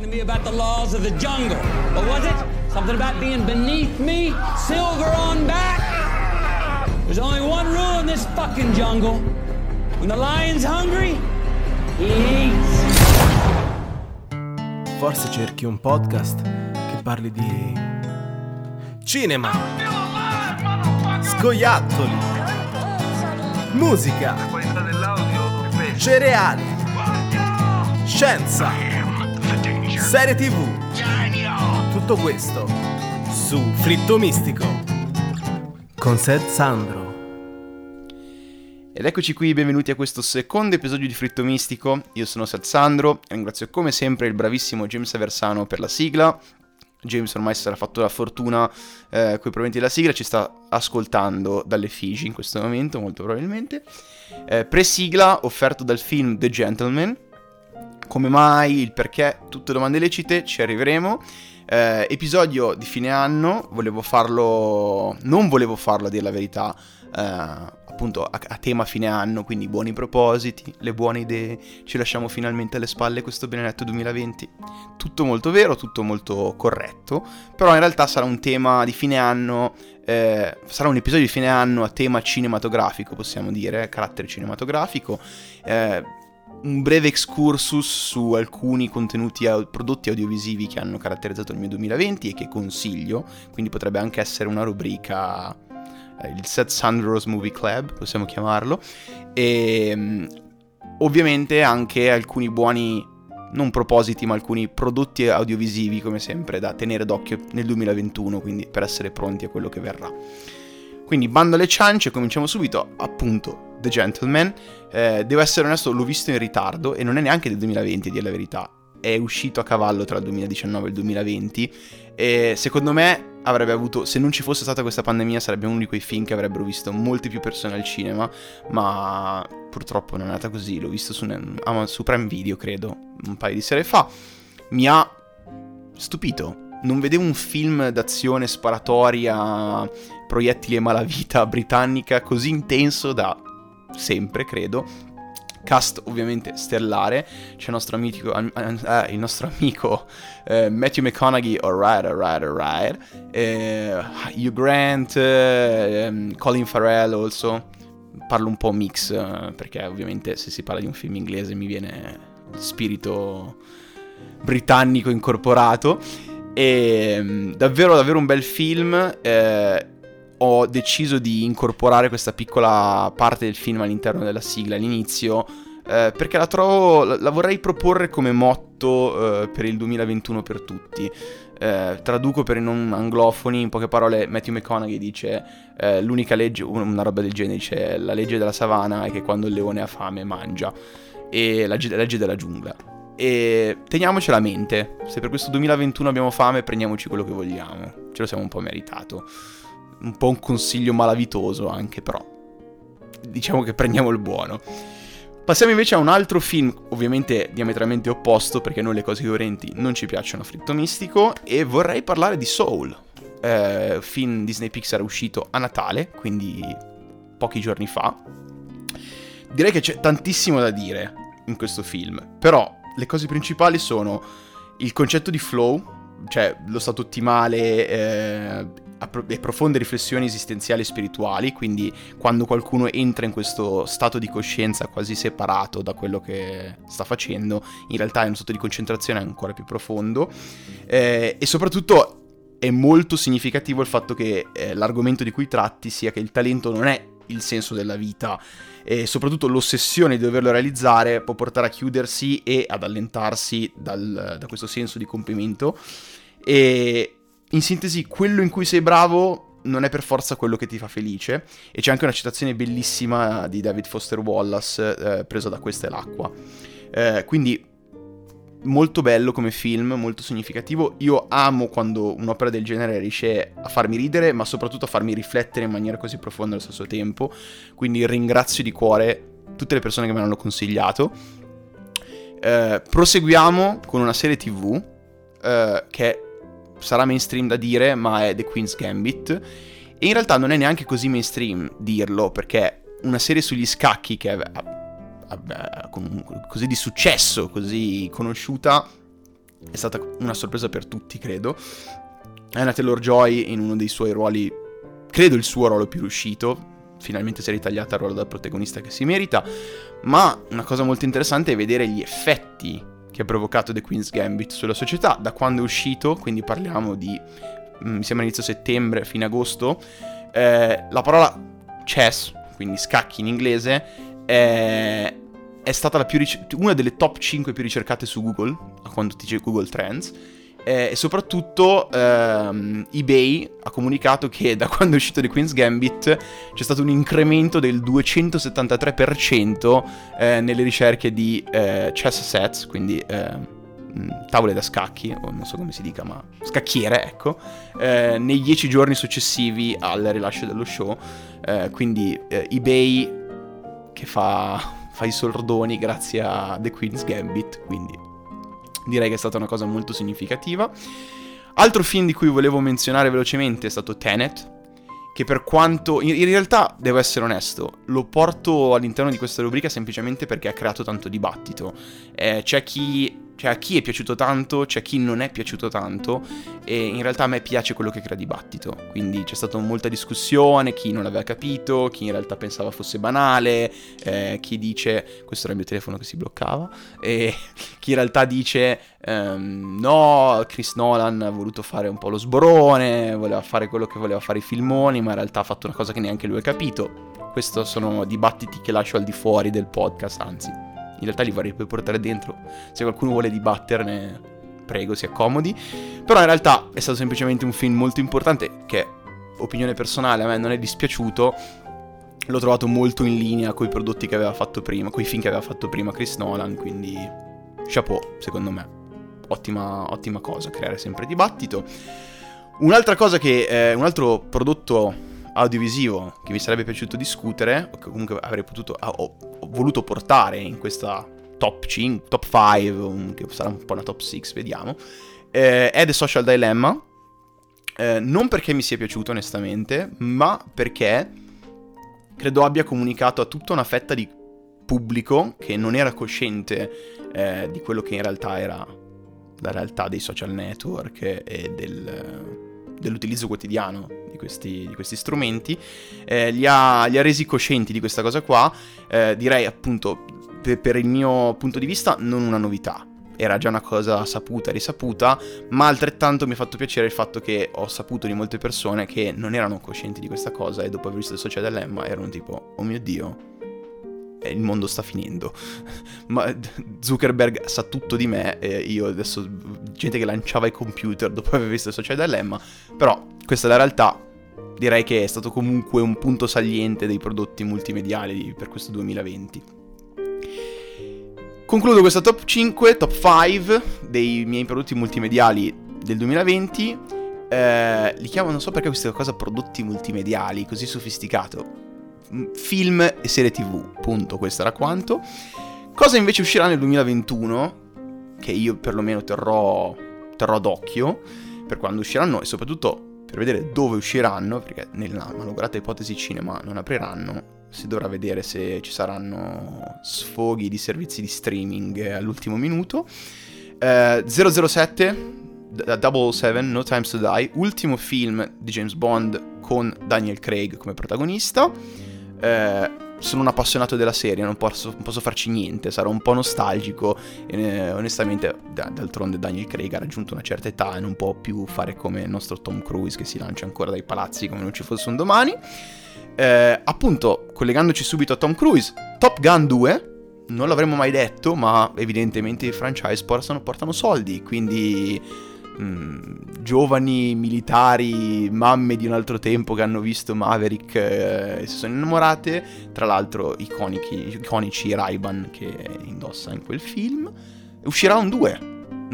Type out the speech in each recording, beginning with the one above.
talking to me about the laws of the jungle. What was it? Something about being beneath me, silver on back? There's only one rule in this fucking jungle. When the lion's hungry, he eats. Forse cerchi un podcast che parli di cinema, scoiattoli, musica, cereali, scienza, serie tv. Tutto questo su Fritto Mistico con Seth Sandro. Ed eccoci qui, benvenuti a questo secondo episodio di Fritto Mistico. Io sono Seth Sandro e ringrazio come sempre il bravissimo James Aversano per la sigla. James ormai si sarà fatto la fortuna eh, i proventi della sigla, ci sta ascoltando dalle Figi in questo momento, molto probabilmente. Eh, pre-sigla offerto dal film The Gentleman. Come mai, il perché, tutte domande lecite, ci arriveremo. Eh, episodio di fine anno, volevo farlo, non volevo farlo a dire la verità, eh, appunto a, a, tema fine anno, quindi buoni propositi, le buone idee, ci lasciamo finalmente alle spalle questo benedetto 2020. Tutto molto vero, tutto molto corretto, però in realtà sarà un tema di fine anno, eh, sarà un episodio di fine anno a tema cinematografico, possiamo dire, carattere cinematografico. Un breve excursus su alcuni contenuti, prodotti audiovisivi che hanno caratterizzato il mio 2020 e che consiglio, quindi potrebbe anche essere una rubrica, eh, il Seth Sandros Movie Club, possiamo chiamarlo, e um, ovviamente anche alcuni buoni, non propositi, ma alcuni prodotti audiovisivi, come sempre, da tenere d'occhio nel 2021, quindi per essere pronti a quello che verrà. Quindi bando alle ciance, cominciamo subito, appunto, The Gentleman. Eh, devo essere onesto, l'ho visto in ritardo e non è neanche del 2020, a dire la verità. È uscito a cavallo tra il 2019 e il 2020 e secondo me avrebbe avuto, se non ci fosse stata questa pandemia, sarebbe uno di quei film che avrebbero visto molte più persone al cinema, ma purtroppo non è andata così. L'ho visto su, su Prime Video, credo, un paio di sere fa. Mi ha stupito. Non vedevo un film d'azione sparatoria, proiettili e malavita britannica così intenso da sempre, credo. Cast ovviamente stellare, c'è il nostro amico, eh, il nostro amico eh, Matthew McConaughey, alright, alright, alright, eh, Hugh Grant, ehm, Colin Farrell also, parlo un po' mix eh, perché ovviamente se si parla di un film inglese mi viene spirito britannico incorporato. E ehm, davvero davvero un bel film eh, ho deciso di incorporare questa piccola parte del film all'interno della sigla all'inizio eh, perché la trovo, la, vorrei proporre come motto eh, per il 2021 per tutti. Eh, traduco per i non anglofoni, in poche parole Matthew McConaughey dice eh, l'unica legge, una roba del genere, dice la legge della savana è che quando il leone ha fame mangia, e la, la legge della giungla. E teniamocela a mente, se per questo 2021 abbiamo fame prendiamoci quello che vogliamo, ce lo siamo un po' meritato un po' un consiglio malavitoso anche, però diciamo che prendiamo il buono. Passiamo invece a un altro film, ovviamente diametralmente opposto, perché noi le cose coerenti non ci piacciono a fritto mistico, e vorrei parlare di Soul, eh, film Disney Pixar uscito a Natale, quindi pochi giorni fa. Direi che c'è tantissimo da dire in questo film, però le cose principali sono il concetto di flow, cioè lo stato ottimale eh, e profonde riflessioni esistenziali e spirituali, quindi quando qualcuno entra in questo stato di coscienza quasi separato da quello che sta facendo, in realtà è uno stato di concentrazione ancora più profondo. Eh, e soprattutto è molto significativo il fatto che eh, l'argomento di cui tratti sia che il talento non è il senso della vita e soprattutto l'ossessione di doverlo realizzare può portare a chiudersi e ad allentarsi dal, da questo senso di compimento. E in sintesi, quello in cui sei bravo non è per forza quello che ti fa felice. E c'è anche una citazione bellissima di David Foster Wallace, eh, presa da Questa è l'acqua. Eh, quindi, molto bello come film, molto significativo. Io amo quando un'opera del genere riesce a farmi ridere, ma soprattutto a farmi riflettere in maniera così profonda allo stesso tempo. Quindi ringrazio di cuore tutte le persone che me l'hanno consigliato. Eh, proseguiamo con una serie tv eh, che sarà mainstream da dire, ma è The Queen's Gambit. E in realtà non è neanche così mainstream dirlo, perché una serie sugli scacchi che è così di successo, così conosciuta, è stata una sorpresa per tutti, credo. Anna Taylor-Joy in uno dei suoi ruoli, credo il suo ruolo più riuscito, finalmente si è ritagliata il ruolo da protagonista che si merita, ma una cosa molto interessante è vedere gli effetti che ha provocato The Queen's Gambit sulla società, da quando è uscito, quindi parliamo di, mm, mi sembra inizio settembre, fine agosto, eh, la parola chess, quindi scacchi in inglese, è, è stata ric- una delle top 5 più ricercate su Google, quando ti dice Google Trends, eh, e soprattutto ehm, eBay ha comunicato che da quando è uscito The Queen's Gambit c'è stato un incremento del 273% eh, nelle ricerche di eh, chess sets, quindi eh, tavole da scacchi, o non so come si dica, ma scacchiere, ecco, eh, nei 10 giorni successivi al rilascio dello show. Eh, quindi eBay che fa, fa i soldoni grazie a The Queen's Gambit, quindi direi che è stata una cosa molto significativa. Altro film di cui volevo menzionare velocemente è stato Tenet, che per quanto... In, realtà, devo essere onesto, lo porto all'interno di questa rubrica semplicemente perché ha creato tanto dibattito. Eh, c'è chi cioè a chi è piaciuto tanto, c'è chi non è piaciuto tanto e in realtà a me piace quello che crea dibattito. Quindi c'è stata molta discussione, chi non l'aveva capito, chi in realtà pensava fosse banale, eh, chi dice questo era il mio telefono che si bloccava e chi in realtà dice ehm, no, Chris Nolan ha voluto fare un po' lo sborone, voleva fare quello che voleva fare i filmoni, ma in realtà ha fatto una cosa che neanche lui ha capito. Questi sono dibattiti che lascio al di fuori del podcast, anzi in realtà li vorrei poi portare dentro. Se qualcuno vuole dibatterne, prego, si accomodi. Però in realtà è stato semplicemente un film molto importante che, opinione personale, a me non è dispiaciuto. L'ho trovato molto in linea con i prodotti che aveva fatto prima, con i film che aveva fatto prima Chris Nolan, quindi chapeau, secondo me. Ottima, ottima cosa, creare sempre dibattito. Un'altra cosa che, eh, un altro prodotto audiovisivo che mi sarebbe piaciuto discutere, o che comunque avrei potuto, ho, ho voluto portare in questa top 5, top 5, che sarà un po' una top 6, vediamo, eh, è The Social Dilemma. Eh, non perché mi sia piaciuto onestamente, ma perché credo abbia comunicato a tutta una fetta di pubblico che non era cosciente eh, di quello che in realtà era la realtà dei social network e del, dell'utilizzo quotidiano di questi, di questi strumenti, eh, li, ha, li, ha, resi coscienti di questa cosa qua, eh, direi appunto per, per il mio punto di vista non una novità, era già una cosa saputa e risaputa, ma altrettanto mi ha fatto piacere il fatto che ho saputo di molte persone che non erano coscienti di questa cosa e dopo aver visto il social dilemma erano tipo, oh mio dio, il mondo sta finendo. Ma Zuckerberg sa tutto di me io adesso gente che lanciava i computer dopo aver visto il social dilemma, però questa è la realtà. Direi che è stato comunque un punto saliente dei prodotti multimediali per questo 2020. Concludo questa top 5, top 5 dei miei prodotti multimediali del 2020. Eh, li chiamo, non so perché questa cosa prodotti multimediali, così sofisticato film e serie tv, punto, questo era quanto. Cosa invece uscirà nel 2021, che io perlomeno terrò, terrò d'occhio per quando usciranno e soprattutto per vedere dove usciranno, perché nella malograta ipotesi cinema non apriranno, si dovrà vedere se ci saranno sfoghi di servizi di streaming all'ultimo minuto. Eh, 007, Double Seven, No Time to Die, ultimo film di James Bond con Daniel Craig come protagonista eh, sono un appassionato della serie, non posso, non posso farci niente, sarò un po' nostalgico. E, eh, onestamente, d'altronde Daniel Craig ha raggiunto una certa età e non può più fare come il nostro Tom Cruise che si lancia ancora dai palazzi come non ci fosse un domani. Eh, appunto, collegandoci subito a Tom Cruise, Top Gun 2. Non l'avremmo mai detto, ma evidentemente i franchise portano, portano soldi, quindi mh, mm, giovani militari, mamme di un altro tempo che hanno visto Maverick eh, e si sono innamorate, tra l'altro iconici, iconici Ray-Ban che indossa in quel film. Uscirà un 2,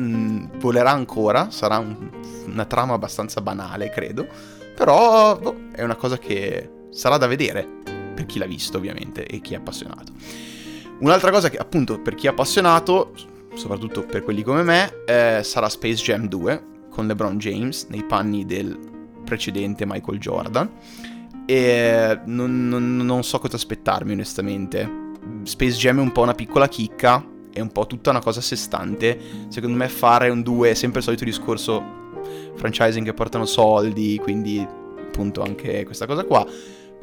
mm, volerà ancora, sarà un, una trama abbastanza banale, credo, però boh, è una cosa che sarà da vedere per chi l'ha visto ovviamente e chi è appassionato. Un'altra cosa che appunto per chi è appassionato soprattutto per quelli come me, eh, sarà Space Jam 2 con LeBron James nei panni del precedente Michael Jordan. E non, non, non so cosa aspettarmi onestamente. Space Jam è un po' una piccola chicca è un po' tutta una cosa a sé stante. Secondo me fare un 2 è sempre il solito discorso franchising che portano soldi, quindi appunto anche questa cosa qua.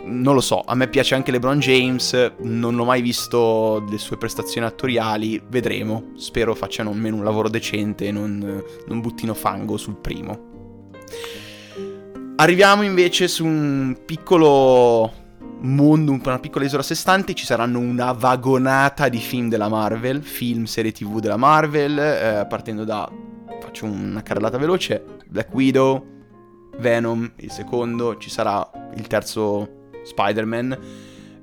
Non lo so, a me piace anche LeBron James, non ho mai visto le sue prestazioni attoriali, vedremo, spero facciano almeno un lavoro decente e non, non buttino fango sul primo. Arriviamo invece su un piccolo mondo, una piccola isola a sé stante, ci saranno una vagonata di film della Marvel, film, serie tv della Marvel, eh, partendo da, faccio una carrellata veloce, Black Widow, Venom, il secondo, ci sarà il terzo Spider-Man,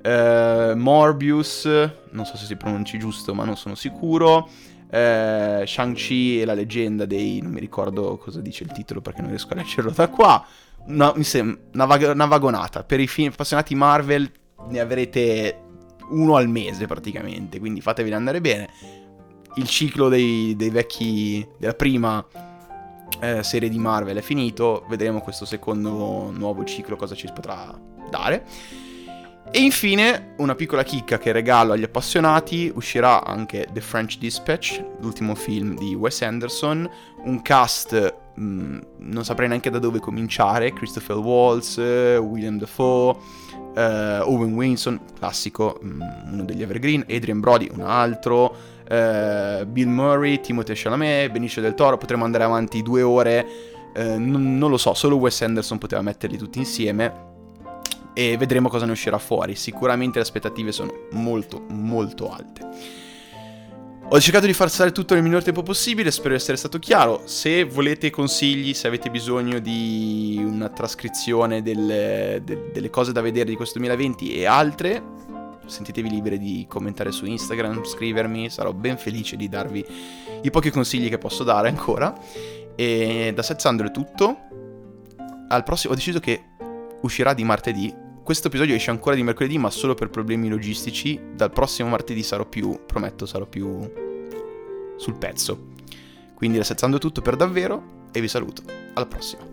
eh, Morbius, non so se si pronunci giusto ma non sono sicuro, eh, Shang-Chi e la leggenda dei... non mi ricordo cosa dice il titolo perché non riesco a leggerlo da qua, una, una, vag- una vagonata. Per i film appassionati Marvel ne avrete uno al mese praticamente, quindi fatevi andare bene. Il ciclo dei, dei vecchi, della prima eh, serie di Marvel è finito, vedremo questo secondo nuovo ciclo cosa ci potrà dare. E infine, una piccola chicca che regalo agli appassionati, uscirà anche The French Dispatch, l'ultimo film di Wes Anderson, un cast mh, mm, non saprei neanche da dove cominciare, Christopher Waltz, William Dafoe, uh, Owen Winson, classico, mh, mm, uno degli evergreen, Adrian Brody, un altro, uh, Bill Murray, Timothée Chalamet, Benicio del Toro, potremmo andare avanti due ore, uh, non, non lo so, solo Wes Anderson poteva metterli tutti insieme e vedremo cosa ne uscirà fuori. Sicuramente le aspettative sono molto, molto alte. Ho cercato di far stare tutto nel minor tempo possibile, spero di essere stato chiaro. Se volete consigli, se avete bisogno di una trascrizione delle, de, delle cose da vedere di questo 2020 e altre, sentitevi liberi di commentare su Instagram, scrivermi, sarò ben felice di darvi i pochi consigli che posso dare ancora. E da Sezzandro è tutto. Al prossimo ho deciso che uscirà di martedì questo episodio esce ancora di mercoledì, ma solo per problemi logistici. Dal prossimo martedì sarò più, prometto, sarò più sul pezzo. Quindi resettando tutto per davvero e vi saluto. Alla prossima.